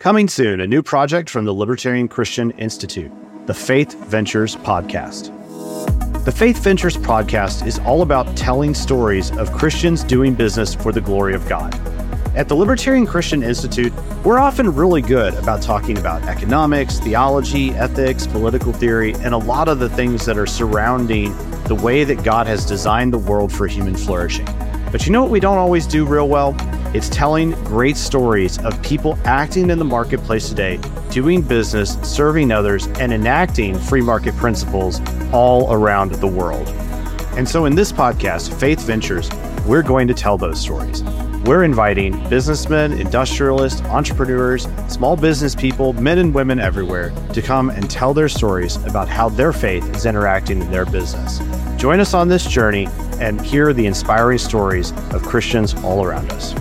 Coming soon, a new project from the Libertarian Christian Institute, the Faith Ventures Podcast. The Faith Ventures Podcast is all about telling stories of Christians doing business for the glory of God. At the Libertarian Christian Institute, we're often really good about talking about economics, theology, ethics, political theory, and a lot of the things that are surrounding the way that God has designed the world for human flourishing. But you know what we don't always do real well? It's telling great stories of people acting in the marketplace today, doing business, serving others, and enacting free market principles all around the world. And so in this podcast, Faith Ventures, we're going to tell those stories. We're inviting businessmen, industrialists, entrepreneurs, small business people, men and women everywhere to come and tell their stories about how their faith is interacting in their business. Join us on this journey and hear the inspiring stories of Christians all around us.